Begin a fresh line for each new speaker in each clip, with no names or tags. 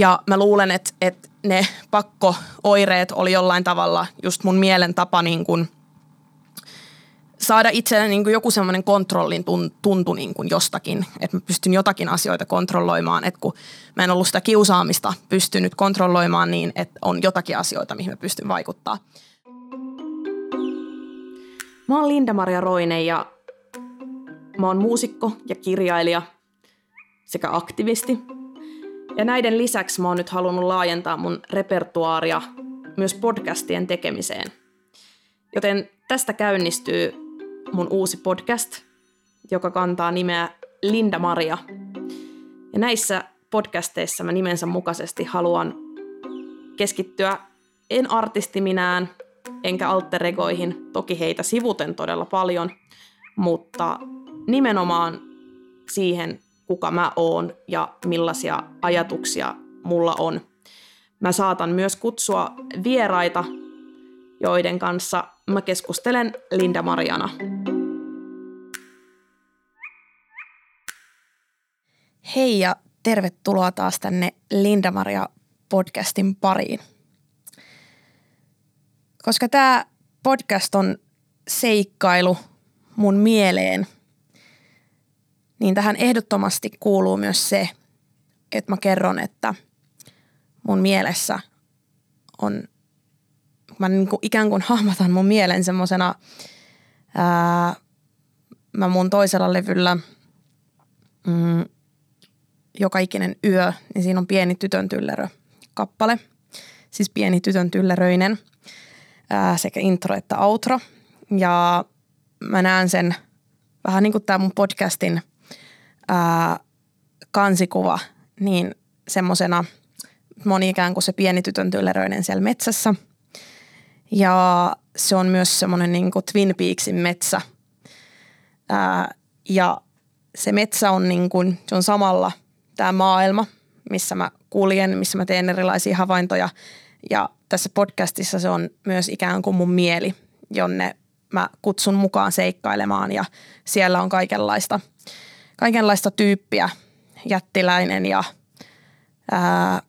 Ja mä luulen, että, että ne pakkooireet oli jollain tavalla just mun mielen tapa niin kuin saada itselle niin joku semmoinen kontrollin tuntu niin kuin jostakin, että mä pystyn jotakin asioita kontrolloimaan, että kun mä en ollut sitä kiusaamista pystynyt kontrolloimaan niin, että on jotakin asioita, mihin mä pystyn vaikuttaa. Mä oon Linda-Maria Roine ja mä oon muusikko ja kirjailija sekä aktivisti – ja näiden lisäksi mä oon nyt halunnut laajentaa mun repertuaaria myös podcastien tekemiseen. Joten tästä käynnistyy mun uusi podcast, joka kantaa nimeä Linda Maria. Ja näissä podcasteissa mä nimensä mukaisesti haluan keskittyä en artistiminään enkä alteregoihin, toki heitä sivuten todella paljon, mutta nimenomaan siihen, kuka mä oon ja millaisia ajatuksia mulla on. Mä saatan myös kutsua vieraita, joiden kanssa mä keskustelen Linda Mariana. Hei ja tervetuloa taas tänne Linda Maria podcastin pariin. Koska tämä podcast on seikkailu mun mieleen – niin tähän ehdottomasti kuuluu myös se, että mä kerron, että mun mielessä on, mä niin kuin ikään kuin hahmotan mun mielen semmoisena, mä mun toisella levyllä mm, joka ikinen yö, niin siinä on pieni tytön tyllerö kappale, siis pieni tytön tylleröinen ää, sekä intro että outro. Ja mä näen sen vähän niin kuin tämä mun podcastin ää, kansikuva, niin semmoisena moni ikään kuin se pieni tytön tylleröinen siellä metsässä. Ja se on myös semmoinen niin kuin Twin Peaksin metsä. Ää, ja se metsä on, niin kuin, se on samalla tämä maailma, missä mä kuljen, missä mä teen erilaisia havaintoja. Ja tässä podcastissa se on myös ikään kuin mun mieli, jonne mä kutsun mukaan seikkailemaan ja siellä on kaikenlaista – kaikenlaista tyyppiä, jättiläinen ja ää,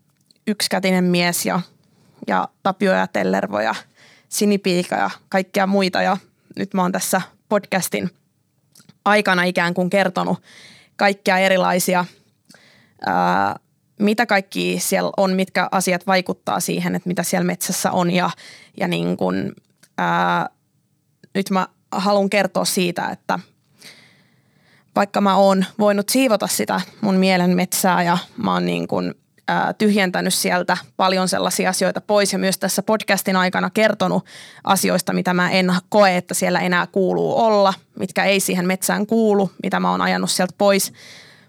yksikätinen mies ja, ja Tapio ja Tellervo ja Sinipiika ja kaikkia muita. Ja nyt mä oon tässä podcastin aikana ikään kuin kertonut kaikkia erilaisia, ää, mitä kaikki siellä on, mitkä asiat vaikuttaa siihen, että mitä siellä metsässä on. Ja, ja niin kuin, ää, nyt mä haluan kertoa siitä, että – vaikka mä oon voinut siivota sitä mun mielen metsää ja mä oon niin kuin, tyhjentänyt sieltä paljon sellaisia asioita pois ja myös tässä podcastin aikana kertonut asioista, mitä mä en koe, että siellä enää kuuluu olla, mitkä ei siihen metsään kuulu, mitä mä oon ajanut sieltä pois.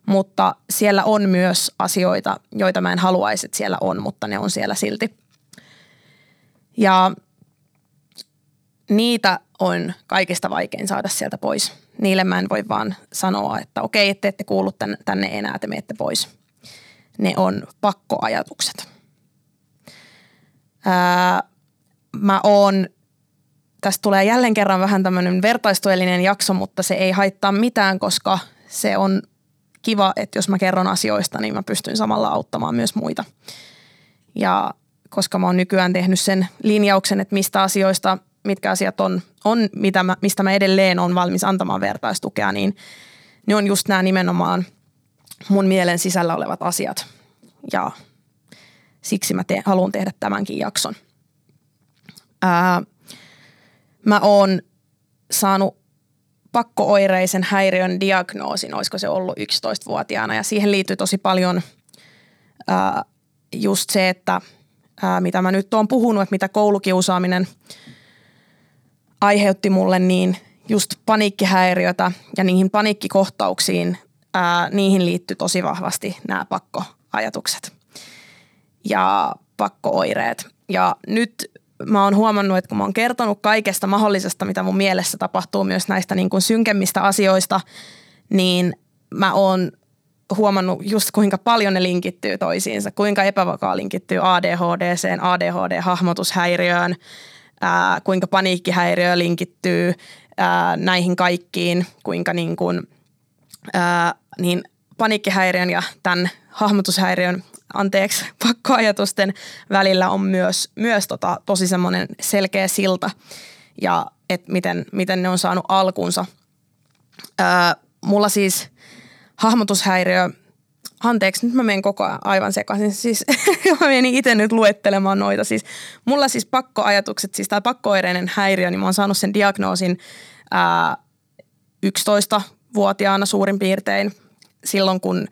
Mutta siellä on myös asioita, joita mä en haluaisi, että siellä on, mutta ne on siellä silti. Ja niitä on kaikista vaikein saada sieltä pois niille mä en voi vaan sanoa, että okei, että ette kuulu tänne enää, te menette pois. Ne on pakkoajatukset. Ää, mä oon, tästä tulee jälleen kerran vähän tämmöinen vertaistuellinen jakso, mutta se ei haittaa mitään, koska se on kiva, että jos mä kerron asioista, niin mä pystyn samalla auttamaan myös muita. Ja koska mä oon nykyään tehnyt sen linjauksen, että mistä asioista – mitkä asiat on, on mitä mä, mistä mä edelleen on valmis antamaan vertaistukea, niin ne on just nämä nimenomaan mun mielen sisällä olevat asiat. Ja siksi mä te, haluan tehdä tämänkin jakson. Ää, mä oon saanut pakkooireisen häiriön diagnoosin, olisiko se ollut 11-vuotiaana. Ja siihen liittyy tosi paljon ää, just se, että ää, mitä mä nyt oon puhunut, että mitä koulukiusaaminen – aiheutti mulle niin just paniikkihäiriötä ja niihin paniikkikohtauksiin, ää, niihin liittyi tosi vahvasti nämä pakkoajatukset ja pakkooireet. Ja nyt mä oon huomannut, että kun mä oon kertonut kaikesta mahdollisesta, mitä mun mielessä tapahtuu myös näistä niin kuin synkemmistä asioista, niin mä oon huomannut just kuinka paljon ne linkittyy toisiinsa, kuinka epävakaa linkittyy ADHD, ADHD-hahmotushäiriöön, ää, kuinka paniikkihäiriö linkittyy ää, näihin kaikkiin, kuinka niin kuin, ää, niin paniikkihäiriön ja tämän hahmotushäiriön anteeksi, pakkoajatusten välillä on myös, myös tota, tosi semmoinen selkeä silta ja että miten, miten ne on saanut alkunsa. Öö, mulla siis hahmotushäiriö, anteeksi, nyt mä menen koko ajan aivan sekaisin. Siis mä menin itse nyt luettelemaan noita. Siis, mulla siis pakkoajatukset, siis tämä pakkoireinen häiriö, niin mä oon saanut sen diagnoosin ää, 11-vuotiaana suurin piirtein silloin, kun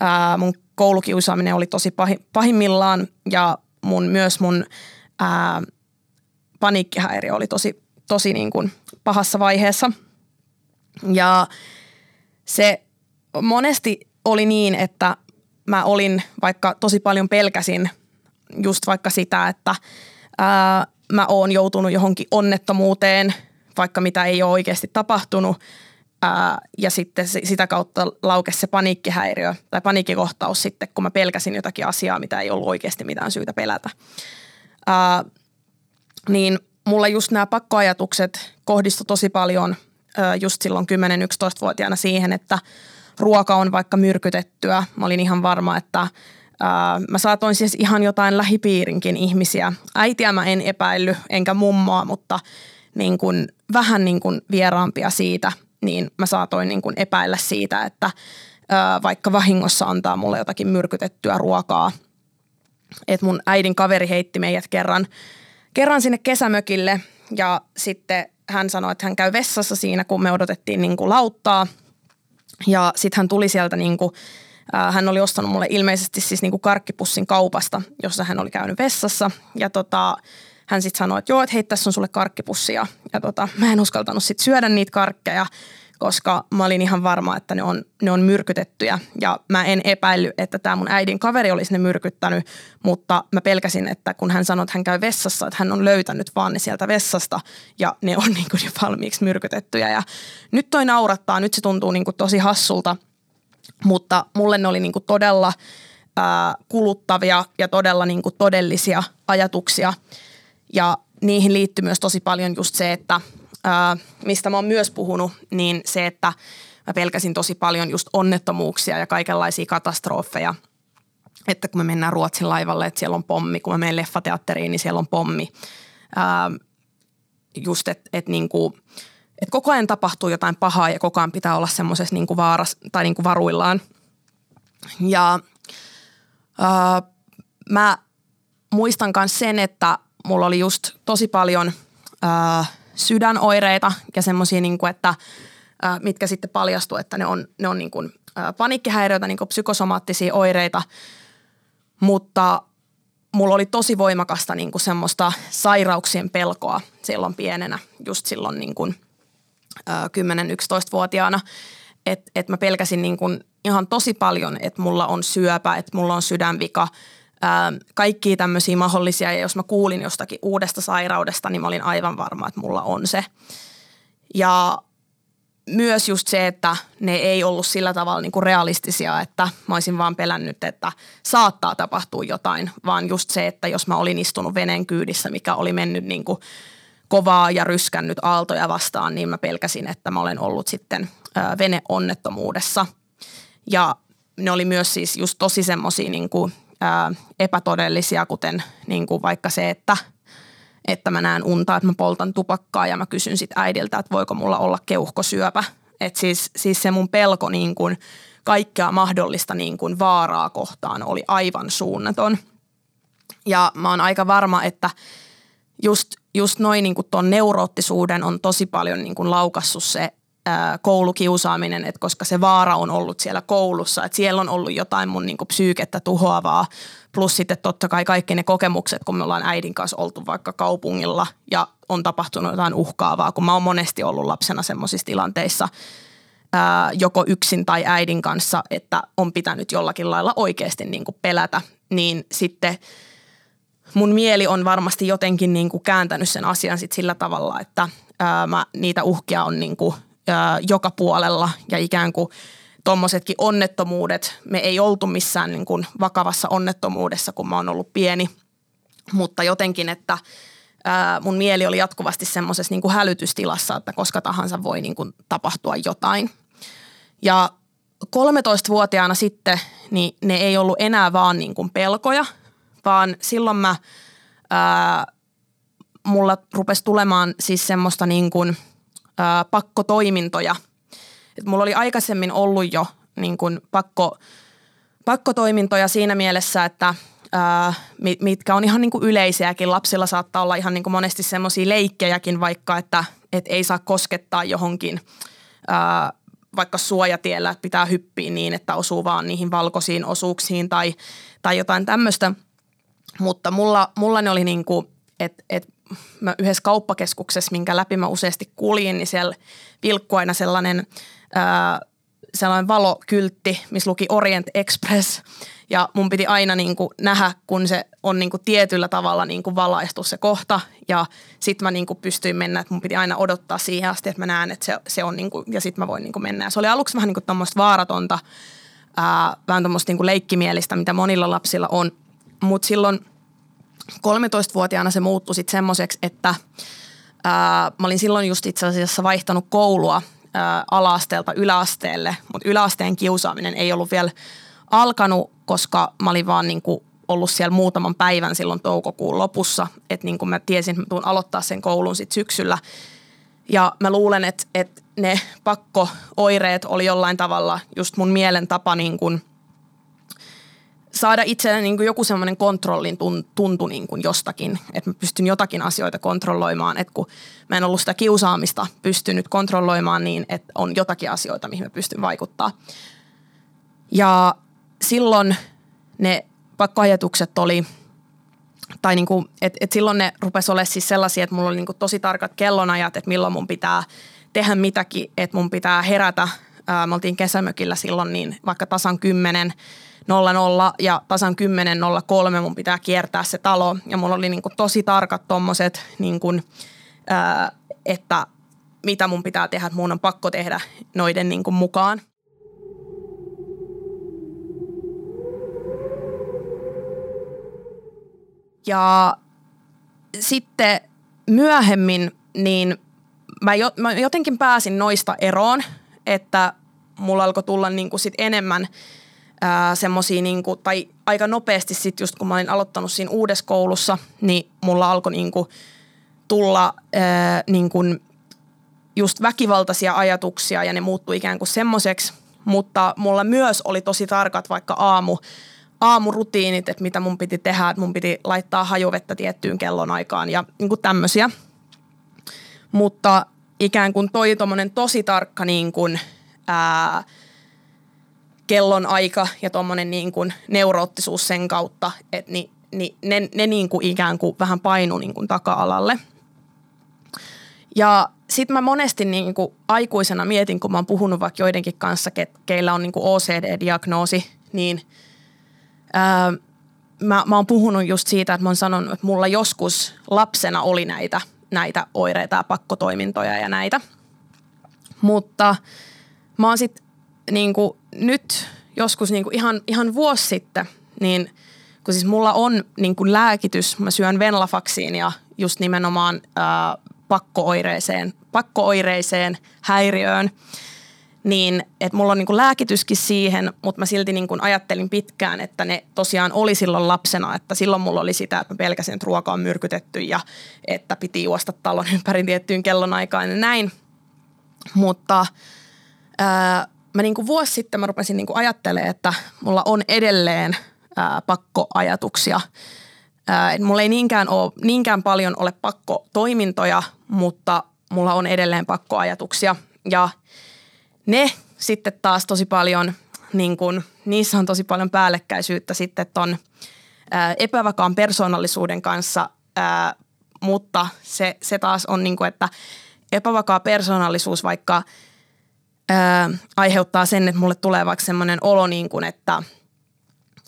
ää, mun koulukiusaaminen oli tosi pahi, pahimmillaan ja mun, myös mun ää, paniikkihäiriö oli tosi, tosi niin kuin pahassa vaiheessa. Ja se monesti oli niin, että mä olin vaikka tosi paljon pelkäsin just vaikka sitä, että ää, mä oon joutunut johonkin onnettomuuteen, vaikka mitä ei ole oikeasti tapahtunut. Ää, ja sitten sitä kautta laukesi se paniikkihäiriö tai paniikkikohtaus sitten, kun mä pelkäsin jotakin asiaa, mitä ei ollut oikeasti mitään syytä pelätä. Ää, niin mulla just nämä pakkoajatukset kohdistu tosi paljon ää, just silloin 10-11-vuotiaana siihen, että ruoka on vaikka myrkytettyä. Mä olin ihan varma, että ää, mä saatoin siis ihan jotain lähipiirinkin ihmisiä. Äitiä mä en epäilly, enkä mummoa, mutta niin kuin, vähän niin kuin vieraampia siitä – niin mä saatoin niin kuin epäillä siitä, että ää, vaikka vahingossa antaa mulle jotakin myrkytettyä ruokaa. Et mun äidin kaveri heitti meidät kerran, kerran sinne kesämökille ja sitten hän sanoi, että hän käy vessassa siinä, kun me odotettiin niin kuin lauttaa. Ja sitten hän tuli sieltä niin kuin, hän oli ostanut mulle ilmeisesti siis niin kuin karkkipussin kaupasta, jossa hän oli käynyt vessassa. Ja tota, hän sitten sanoi, että joo, että hei, tässä on sulle karkkipussia. Ja tota, mä en uskaltanut sitten syödä niitä karkkeja, koska mä olin ihan varma, että ne on, ne on myrkytettyjä. Ja mä en epäily, että tämä mun äidin kaveri olisi ne myrkyttänyt, mutta mä pelkäsin, että kun hän sanoi, että hän käy vessassa, että hän on löytänyt vaan ne sieltä vessasta ja ne on niin kuin jo valmiiksi myrkytettyjä. Ja nyt toi naurattaa, nyt se tuntuu niin kuin tosi hassulta, mutta mulle ne oli niin kuin todella ää, kuluttavia ja todella niin kuin todellisia ajatuksia – ja niihin liittyy myös tosi paljon just se, että ää, mistä mä oon myös puhunut, niin se, että mä pelkäsin tosi paljon just onnettomuuksia ja kaikenlaisia katastrofeja. Että kun me mennään Ruotsin laivalle, että siellä on pommi. Kun mä menen leffateatteriin, niin siellä on pommi. Ää, just, että et niinku, et koko ajan tapahtuu jotain pahaa ja koko ajan pitää olla semmoisessa niinku vaaras tai niinku varuillaan. Ja ää, mä muistan myös sen, että – mulla oli just tosi paljon ää, sydänoireita ja semmoisia, niin että mitkä sitten paljastui, että ne on, ne on niin kuin, paniikkihäiriöitä, niin kuin psykosomaattisia oireita, mutta mulla oli tosi voimakasta niin kuin semmoista sairauksien pelkoa silloin pienenä, just silloin niin kuin, ää, 10-11-vuotiaana, että et mä pelkäsin niin kuin ihan tosi paljon, että mulla on syöpä, että mulla on sydänvika – kaikkia tämmöisiä mahdollisia ja jos mä kuulin jostakin uudesta sairaudesta, niin mä olin aivan varma, että mulla on se. Ja myös just se, että ne ei ollut sillä tavalla niin kuin realistisia, että mä olisin vaan pelännyt, että saattaa tapahtua jotain, vaan just se, että jos mä olin istunut veneen kyydissä, mikä oli mennyt niin kuin kovaa ja ryskännyt aaltoja vastaan, niin mä pelkäsin, että mä olen ollut sitten veneonnettomuudessa. Ja ne oli myös siis just tosi semmoisia niin kuin ää, epätodellisia, kuten niin kuin vaikka se, että, että mä näen unta, että mä poltan tupakkaa ja mä kysyn sit äidiltä, että voiko mulla olla keuhkosyöpä. Et siis, siis se mun pelko niin kuin kaikkea mahdollista niin kuin vaaraa kohtaan oli aivan suunnaton. Ja mä oon aika varma, että just, just noin niin kuin neuroottisuuden on tosi paljon niin kuin laukassut se koulukiusaaminen, että koska se vaara on ollut siellä koulussa, että siellä on ollut jotain mun niin psyykettä tuhoavaa, plus sitten totta kai kaikki ne kokemukset, kun me ollaan äidin kanssa oltu vaikka kaupungilla ja on tapahtunut jotain uhkaavaa, kun mä oon monesti ollut lapsena semmoisissa tilanteissa, ää, joko yksin tai äidin kanssa, että on pitänyt jollakin lailla oikeasti niin kuin pelätä, niin sitten mun mieli on varmasti jotenkin niin kuin kääntänyt sen asian sit sillä tavalla, että ää, mä, niitä uhkia on niin kuin joka puolella ja ikään kuin tuommoisetkin onnettomuudet, me ei oltu missään niin kuin vakavassa onnettomuudessa, kun mä oon ollut pieni, mutta jotenkin, että mun mieli oli jatkuvasti semmoisessa niin kuin hälytystilassa, että koska tahansa voi niin kuin tapahtua jotain. Ja 13-vuotiaana sitten, niin ne ei ollut enää vaan niin kuin pelkoja, vaan silloin mä, ää, mulla rupesi tulemaan siis semmoista niin kuin, pakkotoimintoja. Et mulla oli aikaisemmin ollut jo niin kuin pakko, pakkotoimintoja siinä mielessä, että ää, mitkä on ihan niin kuin yleisiäkin. Lapsilla saattaa olla ihan niin kuin monesti semmoisia leikkejäkin vaikka, että et ei saa koskettaa johonkin ää, vaikka suojatiellä, että pitää hyppiä niin, että osuu vaan niihin valkoisiin osuuksiin tai, tai jotain tämmöistä. Mutta mulla, mulla ne oli niin kuin, että et mä yhdessä kauppakeskuksessa, minkä läpi mä useasti kuljin, niin siellä vilkkui aina sellainen, ää, sellainen valokyltti, missä luki Orient Express. Ja mun piti aina niin kuin nähdä, kun se on niin kuin tietyllä tavalla niin kuin valaistu se kohta. Ja sitten mä niin kuin pystyin mennä, että mun piti aina odottaa siihen asti, että mä näen, että se, se on niin kuin, ja sitten mä voin niin kuin mennä. Ja se oli aluksi vähän niin kuin vaaratonta, ää, vähän tämmöistä niin kuin leikkimielistä, mitä monilla lapsilla on. Mutta silloin 13-vuotiaana se muuttui sitten semmoiseksi, että ää, mä olin silloin just itse asiassa vaihtanut koulua ää, yläasteelle, mutta yläasteen kiusaaminen ei ollut vielä alkanut, koska mä olin vaan niin kuin ollut siellä muutaman päivän silloin toukokuun lopussa, että niin kuin mä tiesin, että mä tuun aloittaa sen koulun sitten syksyllä. Ja mä luulen, että, että ne pakkooireet oli jollain tavalla just mun mielen tapa niin kuin saada itselleni niin kuin joku semmoinen kontrollin tuntu niin kuin jostakin, että mä pystyn jotakin asioita kontrolloimaan, että kun mä en ollut sitä kiusaamista pystynyt kontrolloimaan niin, että on jotakin asioita, mihin mä pystyn vaikuttaa. Ja silloin ne pakkoajatukset oli, tai niin kuin, et, et silloin ne rupesi olemaan siis sellaisia, että mulla oli niin kuin tosi tarkat kellonajat, että milloin mun pitää tehdä mitäkin, että mun pitää herätä. Me oltiin kesämökillä silloin, niin vaikka tasan 10 00 ja tasan 10.03 mun pitää kiertää se talo. Ja mulla oli niin kuin tosi tarkat tommoset, niin kuin, ää, että mitä mun pitää tehdä, että mun on pakko tehdä noiden niin kuin mukaan. Ja sitten myöhemmin niin mä, jo, mä jotenkin pääsin noista eroon, että mulla alkoi tulla niin kuin sit enemmän semmoisia, niin kuin, tai aika nopeasti sitten just kun mä olin aloittanut siinä uudessa koulussa, niin mulla alkoi niin kuin, tulla ää, niin kuin, just väkivaltaisia ajatuksia ja ne muuttui ikään kuin semmoiseksi, mutta mulla myös oli tosi tarkat vaikka aamu, aamurutiinit, että mitä mun piti tehdä, että mun piti laittaa hajuvettä tiettyyn kellonaikaan ja niin kuin tämmöisiä. Mutta ikään kuin toi tosi tarkka niin kuin, ää, kellon aika ja tuommoinen niin kuin neuroottisuus sen kautta, että ni, ni, ne, ne niin kuin ikään kuin vähän painu niin kuin taka-alalle. Ja sitten mä monesti niin kuin aikuisena mietin, kun mä oon puhunut vaikka joidenkin kanssa, ke, keillä on niin kuin OCD-diagnoosi, niin ää, mä, mä oon puhunut just siitä, että mä oon sanonut, että mulla joskus lapsena oli näitä, näitä oireita ja pakkotoimintoja ja näitä. Mutta mä oon sitten niin kuin nyt joskus niin kuin ihan, ihan vuosi sitten, niin kun siis mulla on niin kuin lääkitys, mä syön venlafaksiin ja just nimenomaan ää, pakkooireiseen, pakkooireiseen häiriöön, niin että mulla on niin kuin lääkityskin siihen, mutta mä silti niin kuin ajattelin pitkään, että ne tosiaan oli silloin lapsena, että silloin mulla oli sitä, että mä pelkäsin, että ruoka on myrkytetty ja että piti juosta talon ympäri tiettyyn kellonaikaan ja näin. Mutta ää, mä niin kuin vuosi sitten mä rupesin niin kuin ajattelemaan, että mulla on edelleen ää, pakkoajatuksia. Ää, mulla ei niinkään, ole, niinkään paljon ole pakkotoimintoja, mutta mulla on edelleen pakkoajatuksia. Ja ne sitten taas tosi paljon, niin kuin, niissä on tosi paljon päällekkäisyyttä sitten ton ää, epävakaan persoonallisuuden kanssa, ää, mutta se, se taas on niin kuin, että epävakaa persoonallisuus vaikka – ää, aiheuttaa sen, että mulle tulee vaikka semmoinen olo niin kuin, että,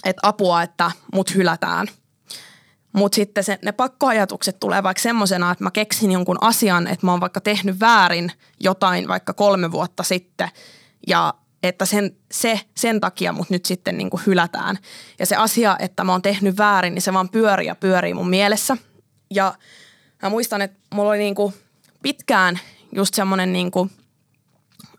että apua, että mut hylätään. Mutta sitten se, ne pakkoajatukset tulee vaikka semmoisena, että mä keksin jonkun asian, että mä oon vaikka tehnyt väärin jotain vaikka kolme vuotta sitten ja että sen, se, sen takia mut nyt sitten niin kuin hylätään. Ja se asia, että mä oon tehnyt väärin, niin se vaan pyörii ja pyörii mun mielessä. Ja mä muistan, että mulla oli niin kuin pitkään just semmoinen niin kuin –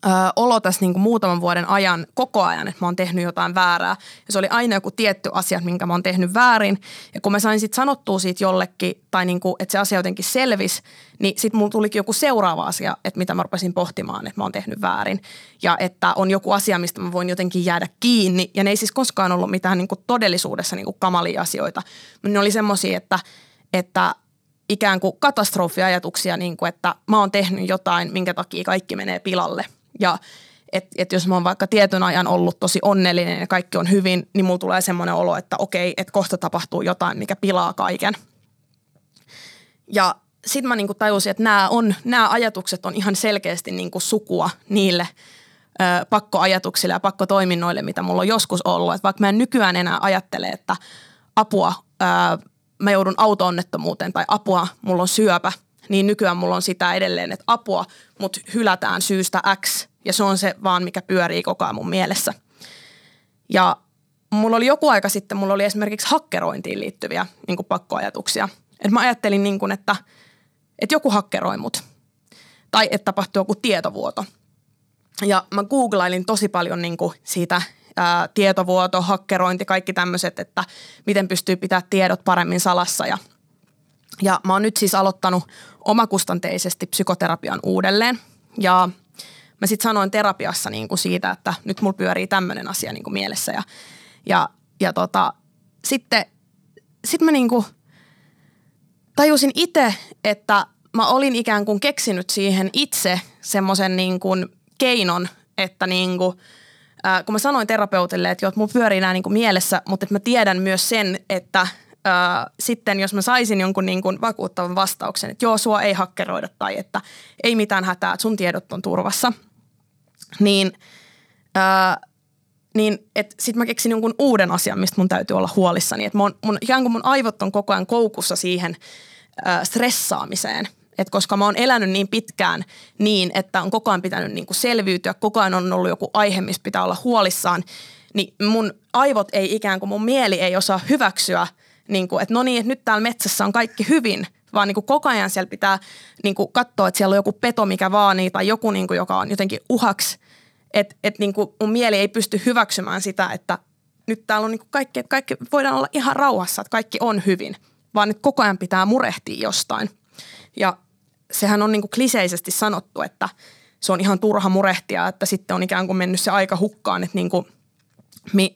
ö, olo tässä niin kuin muutaman vuoden ajan koko ajan, että mä oon tehnyt jotain väärää. Ja se oli aina joku tietty asia, minkä mä oon tehnyt väärin. Ja kun mä sain sitten sanottua siitä jollekin, tai niin kuin, että se asia jotenkin selvisi, niin sitten mulla tulikin joku seuraava asia, että mitä mä rupesin pohtimaan, että mä oon tehnyt väärin. Ja että on joku asia, mistä mä voin jotenkin jäädä kiinni. Ja ne ei siis koskaan ollut mitään niin kuin todellisuudessa niin kuin kamalia asioita. Ne oli semmoisia, että, että ikään kuin katastrofiajatuksia, niin kuin, että mä oon tehnyt jotain, minkä takia kaikki menee pilalle. Ja että et jos mä oon vaikka tietyn ajan ollut tosi onnellinen ja kaikki on hyvin, niin mulla tulee semmoinen olo, että okei, että kohta tapahtuu jotain, mikä pilaa kaiken. Ja sitten mä niinku tajusin, että nämä, on, nämä ajatukset on ihan selkeästi niinku sukua niille ö, pakkoajatuksille ja pakkotoiminnoille, mitä mulla on joskus ollut. Et vaikka mä en nykyään enää ajattele, että apua, ö, mä joudun auto-onnettomuuteen tai apua, mulla on syöpä, niin nykyään mulla on sitä edelleen, että apua, mut hylätään syystä X ja se on se vaan, mikä pyörii koko ajan mun mielessä. Ja mulla oli joku aika sitten, mulla oli esimerkiksi hakkerointiin liittyviä niin kuin pakkoajatuksia. Et mä ajattelin, niin kuin, että, että joku hakkeroi mut tai että tapahtuu joku tietovuoto. Ja mä googlailin tosi paljon niin kuin siitä ää, tietovuoto, hakkerointi, kaikki tämmöiset, että miten pystyy pitää tiedot paremmin salassa. Ja, ja mä oon nyt siis aloittanut omakustanteisesti psykoterapian uudelleen. Ja mä sitten sanoin terapiassa niin kuin siitä, että nyt mulla pyörii tämmöinen asia niin kuin mielessä. Ja, ja, ja tota, sitten sit mä niin kuin tajusin itse, että mä olin ikään kuin keksinyt siihen itse semmoisen niin kuin keinon, että niin kuin, ää, kun mä sanoin terapeutille, että joo, että mulla pyörii nämä niin kuin mielessä, mutta että mä tiedän myös sen, että ää, sitten jos mä saisin jonkun niin kuin vakuuttavan vastauksen, että joo, sua ei hakkeroida tai että ei mitään hätää, että sun tiedot on turvassa, niin, niin sitten mä keksin jonkun uuden asian, mistä mun täytyy olla huolissani. Että mun, mun, ikään kuin mun aivot on koko ajan koukussa siihen ää, stressaamiseen. Et koska mä oon elänyt niin pitkään niin, että on koko ajan pitänyt niin kuin selviytyä, koko ajan on ollut joku aihe, missä pitää olla huolissaan, niin mun aivot ei ikään kuin, mun mieli ei osaa hyväksyä, niin kuin, että no niin, että nyt täällä metsässä on kaikki hyvin, vaan niin kuin koko ajan siellä pitää niin kuin katsoa, että siellä on joku peto, mikä vaanii tai joku, niin kuin, joka on jotenkin uhaksi. Että et niin kuin mun mieli ei pysty hyväksymään sitä, että nyt täällä on niin kuin kaikki, että kaikki voidaan olla ihan rauhassa, että kaikki on hyvin, vaan nyt koko ajan pitää murehtia jostain. Ja sehän on niin kuin kliseisesti sanottu, että se on ihan turha murehtia, että sitten on ikään kuin mennyt se aika hukkaan, että niin kuin,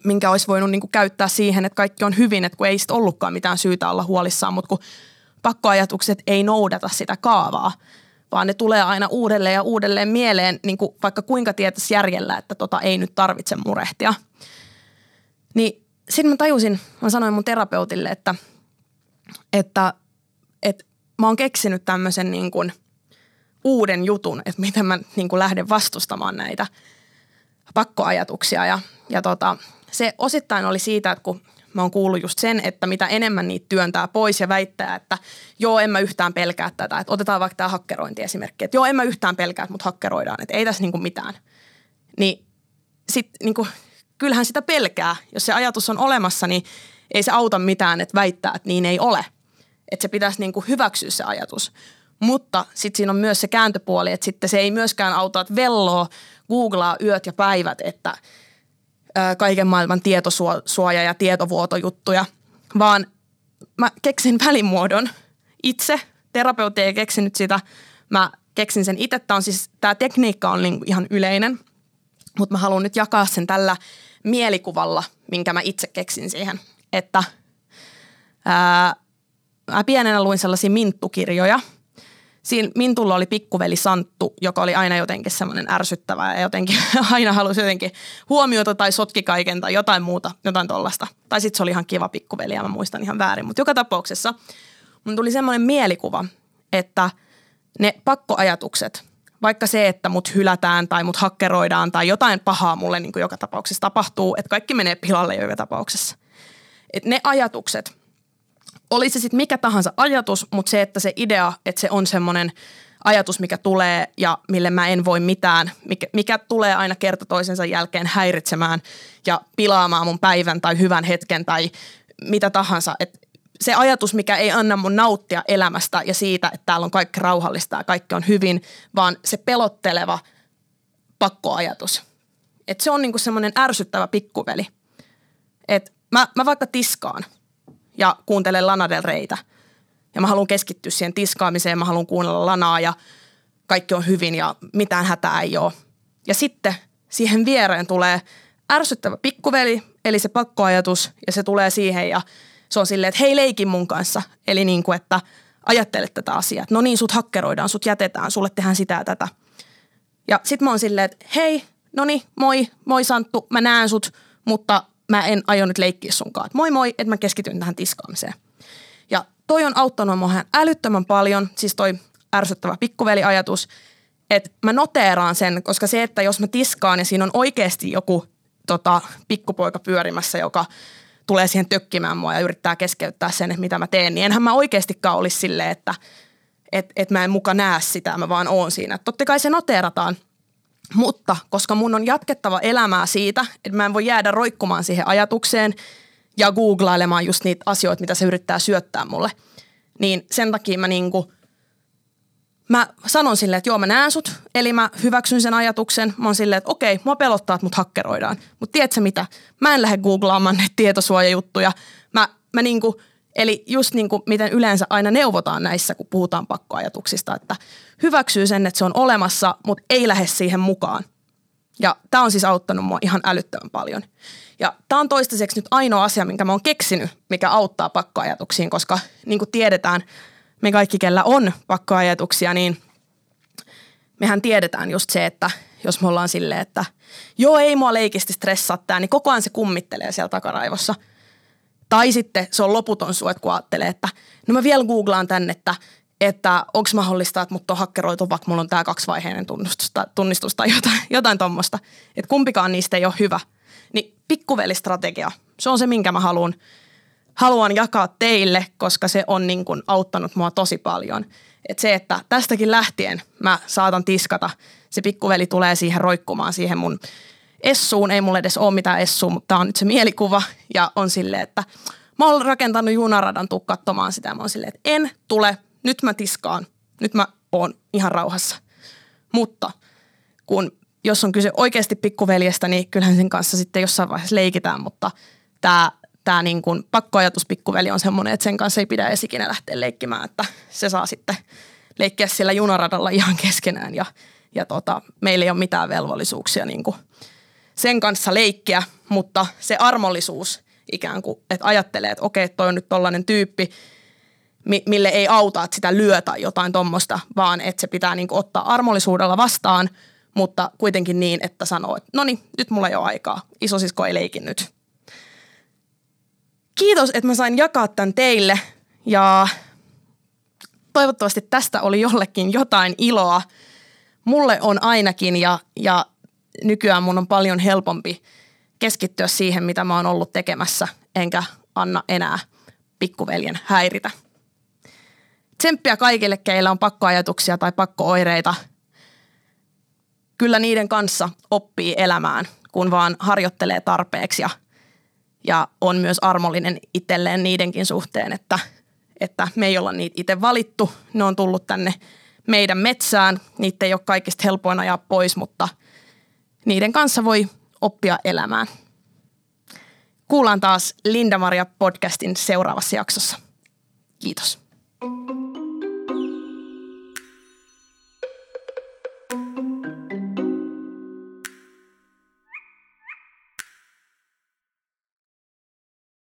minkä olisi voinut niin kuin käyttää siihen, että kaikki on hyvin, että kun ei sitten ollutkaan mitään syytä olla huolissaan, mutta kun pakkoajatukset ei noudata sitä kaavaa, vaan ne tulee aina uudelleen ja uudelleen mieleen, niin kuin vaikka kuinka tietäisi järjellä, että tota ei nyt tarvitse murehtia. Niin sitten mä tajusin, mä sanoin mun terapeutille, että, että, että mä oon keksinyt tämmöisen niin uuden jutun, että miten mä niin kuin lähden vastustamaan näitä pakkoajatuksia. Ja, ja tota, se osittain oli siitä, että kun mä oon kuullut just sen, että mitä enemmän niitä työntää pois ja väittää, että joo, en mä yhtään pelkää tätä. Että otetaan vaikka tämä hakkerointiesimerkki, että joo, en mä yhtään pelkää, että mut hakkeroidaan, että ei tässä niinku mitään. Niin sit niinku, kyllähän sitä pelkää. Jos se ajatus on olemassa, niin ei se auta mitään, että väittää, että niin ei ole. Että se pitäisi niinku hyväksyä se ajatus. Mutta sitten siinä on myös se kääntöpuoli, että sitten se ei myöskään auta, että velloo, googlaa yöt ja päivät, että – kaiken maailman tietosuoja- ja tietovuotojuttuja, vaan mä keksin välimuodon itse. Terapeutti ei keksinyt sitä, mä keksin sen itse. Tämä, siis, tekniikka on niin ihan yleinen, mutta mä haluan nyt jakaa sen tällä mielikuvalla, minkä mä itse keksin siihen. Että ää, mä pienenä luin sellaisia minttukirjoja – siinä Mintulla oli pikkuveli Santtu, joka oli aina jotenkin semmoinen ärsyttävä ja jotenkin aina halusi jotenkin huomiota tai sotki kaiken tai jotain muuta, jotain tollasta. Tai sitten se oli ihan kiva pikkuveli ja mä muistan ihan väärin. Mutta joka tapauksessa mun tuli semmoinen mielikuva, että ne pakkoajatukset, vaikka se, että mut hylätään tai mut hakkeroidaan tai jotain pahaa mulle niin kuin joka tapauksessa tapahtuu, että kaikki menee pilalle joka tapauksessa. Et ne ajatukset, oli se sitten mikä tahansa ajatus, mutta se, että se idea, että se on semmoinen ajatus, mikä tulee ja mille mä en voi mitään, mikä, mikä tulee aina kerta toisensa jälkeen häiritsemään ja pilaamaan mun päivän tai hyvän hetken tai mitä tahansa. Et se ajatus, mikä ei anna mun nauttia elämästä ja siitä, että täällä on kaikki rauhallista ja kaikki on hyvin, vaan se pelotteleva pakkoajatus. Että se on niinku semmoinen ärsyttävä pikkuveli. Että mä, mä vaikka tiskaan ja kuuntelen Lana Del Reitä ja mä haluan keskittyä siihen tiskaamiseen, mä haluan kuunnella Lanaa ja kaikki on hyvin ja mitään hätää ei ole. Ja sitten siihen viereen tulee ärsyttävä pikkuveli, eli se pakkoajatus ja se tulee siihen ja se on silleen, että hei leikin mun kanssa. Eli niin kuin, että ajattelet tätä asiaa. No niin, sut hakkeroidaan, sut jätetään, sulle tehdään sitä ja tätä. Ja sit mä oon silleen, että hei, no niin, moi, moi Santtu, mä näen sut, mutta mä en aio nyt leikkiä sunkaan. Moi moi, että mä keskityn tähän tiskaamiseen. Ja toi on auttanut mua älyttömän paljon, siis toi ärsyttävä pikkuveli-ajatus, että mä noteeraan sen, koska se, että jos mä tiskaan ja siinä on oikeasti joku tota, pikkupoika pyörimässä, joka tulee siihen tökkimään mua ja yrittää keskeyttää sen, että mitä mä teen, niin enhän mä oikeastikaan olisi silleen, että et, et mä en muka näe sitä, mä vaan oon siinä. Totta kai se noteerataan, mutta koska mun on jatkettava elämää siitä, että mä en voi jäädä roikkumaan siihen ajatukseen ja googlailemaan just niitä asioita, mitä se yrittää syöttää mulle, niin sen takia mä niinku – mä sanon silleen, että joo mä näen sut, eli mä hyväksyn sen ajatuksen. Mä oon silleen, että okei, mua pelottaa, että mut hakkeroidaan. Mutta tiedätkö mitä? Mä en lähde googlaamaan näitä tietosuojajuttuja. Mä, mä niinku, eli just niin kuin miten yleensä aina neuvotaan näissä, kun puhutaan pakkoajatuksista, että hyväksyy sen, että se on olemassa, mutta ei lähde siihen mukaan. Ja tämä on siis auttanut mua ihan älyttömän paljon. Ja tämä on toistaiseksi nyt ainoa asia, minkä mä oon keksinyt, mikä auttaa pakkoajatuksiin, koska niin kuin tiedetään – me kaikki, kellä on pakkoajatuksia, niin mehän tiedetään just se, että jos me ollaan silleen, että joo ei mua leikisti stressaa tää, niin koko ajan se kummittelee siellä takaraivossa. Tai sitten se on loputon suet, kun ajattelee, että no mä vielä googlaan tänne, että, että onko mahdollista, että mut on hakkeroitu, vaikka mulla on tämä kaksivaiheinen tunnistus, tunnistus tai jotain, jotain tuommoista. Että kumpikaan niistä ei ole hyvä. Niin pikkuvelistrategia, se on se, minkä mä haluan haluan jakaa teille, koska se on niin kuin auttanut mua tosi paljon. Et se, että tästäkin lähtien mä saatan tiskata, se pikkuveli tulee siihen roikkumaan siihen mun essuun. Ei mulle edes ole mitään essua, mutta tämä on nyt se mielikuva. Ja on silleen, että mä oon rakentanut junaradan, tuu katsomaan sitä. Mä oon silleen, että en tule, nyt mä tiskaan. Nyt mä oon ihan rauhassa. Mutta kun jos on kyse oikeasti pikkuveljestä, niin kyllähän sen kanssa sitten jossain vaiheessa leikitään, mutta tämä tämä niin kuin pakkoajatus pikkuveli on semmoinen, että sen kanssa ei pidä edes ikinä lähteä leikkimään, että se saa sitten leikkiä sillä junaradalla ihan keskenään ja, ja tota, meillä ei ole mitään velvollisuuksia niin kuin sen kanssa leikkiä, mutta se armollisuus ikään kuin, että ajattelee, että okei, toi on nyt tollainen tyyppi, mille ei auta, että sitä lyö tai jotain tuommoista, vaan että se pitää niin kuin ottaa armollisuudella vastaan, mutta kuitenkin niin, että sanoo, että no niin, nyt mulla ei ole aikaa, isosisko ei leikin nyt kiitos, että mä sain jakaa tämän teille ja toivottavasti tästä oli jollekin jotain iloa. Mulle on ainakin ja, ja nykyään mun on paljon helpompi keskittyä siihen, mitä mä oon ollut tekemässä, enkä anna enää pikkuveljen häiritä. Tsemppiä kaikille, keillä on pakkoajatuksia tai pakkooireita. Kyllä niiden kanssa oppii elämään, kun vaan harjoittelee tarpeeksi ja – ja on myös armollinen itselleen niidenkin suhteen, että, että me ei olla niitä itse valittu. Ne on tullut tänne meidän metsään. Niitä ei ole kaikista helpoin ajaa pois, mutta niiden kanssa voi oppia elämään. Kuullaan taas Linda Maria podcastin seuraavassa jaksossa. Kiitos.